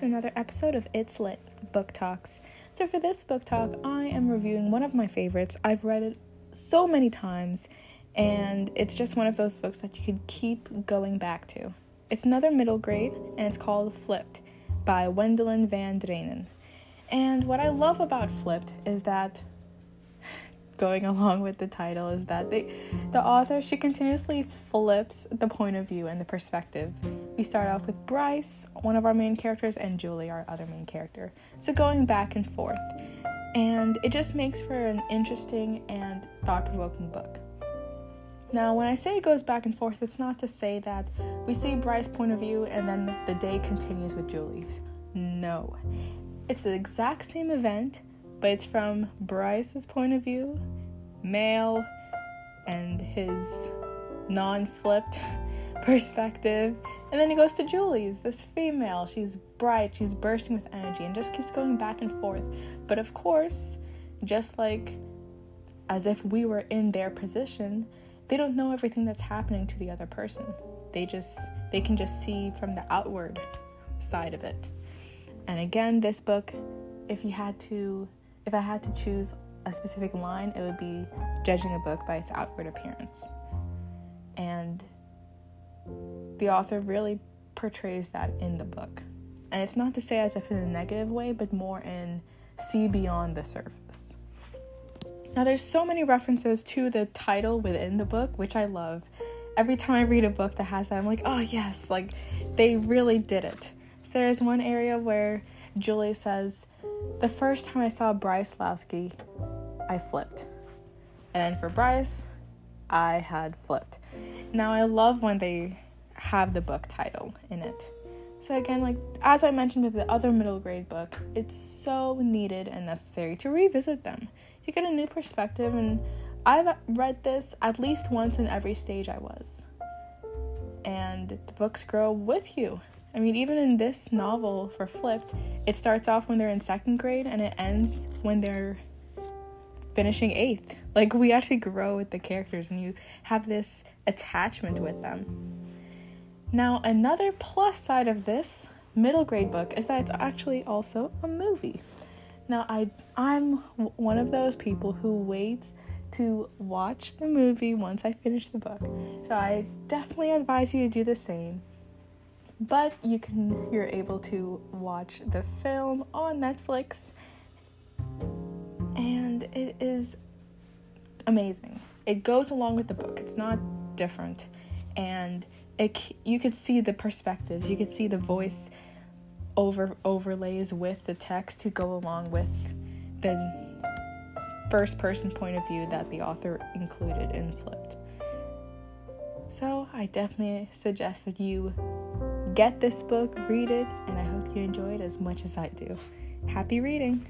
to another episode of It's Lit Book Talks. So, for this book talk, I am reviewing one of my favorites. I've read it so many times, and it's just one of those books that you can keep going back to. It's another middle grade, and it's called Flipped by Wendelin Van Draanen. And what I love about Flipped is that going along with the title is that they, the author she continuously flips the point of view and the perspective. We start off with Bryce, one of our main characters, and Julie, our other main character. So going back and forth. And it just makes for an interesting and thought provoking book. Now, when I say it goes back and forth, it's not to say that we see Bryce's point of view and then the day continues with Julie's. No. It's the exact same event, but it's from Bryce's point of view, male, and his non flipped perspective. And then he goes to Julie's, this female. She's bright, she's bursting with energy, and just keeps going back and forth. But of course, just like as if we were in their position, they don't know everything that's happening to the other person. They just they can just see from the outward side of it. And again, this book, if you had to if I had to choose a specific line, it would be judging a book by its outward appearance. The author really portrays that in the book. And it's not to say as if in a negative way, but more in see beyond the surface. Now, there's so many references to the title within the book, which I love. Every time I read a book that has that, I'm like, oh, yes, like they really did it. So there's one area where Julie says, the first time I saw Bryce Loski, I flipped. And for Bryce, I had flipped. Now I love when they have the book title in it. So again, like as I mentioned with the other middle grade book, it's so needed and necessary to revisit them. You get a new perspective and I've read this at least once in every stage I was. And the books grow with you. I mean, even in this novel for Flipped, it starts off when they're in second grade and it ends when they're finishing eighth. Like, we actually grow with the characters and you have this attachment with them. Now, another plus side of this middle grade book is that it's actually also a movie. Now, I I'm one of those people who waits to watch the movie once I finish the book. So I definitely advise you to do the same but you can you're able to watch the film on Netflix and it is amazing. It goes along with the book. It's not different and it you could see the perspectives. You could see the voice over overlays with the text to go along with the first person point of view that the author included in Flipped. So, I definitely suggest that you get this book, read it, and I hope you enjoy it as much as I do. Happy reading!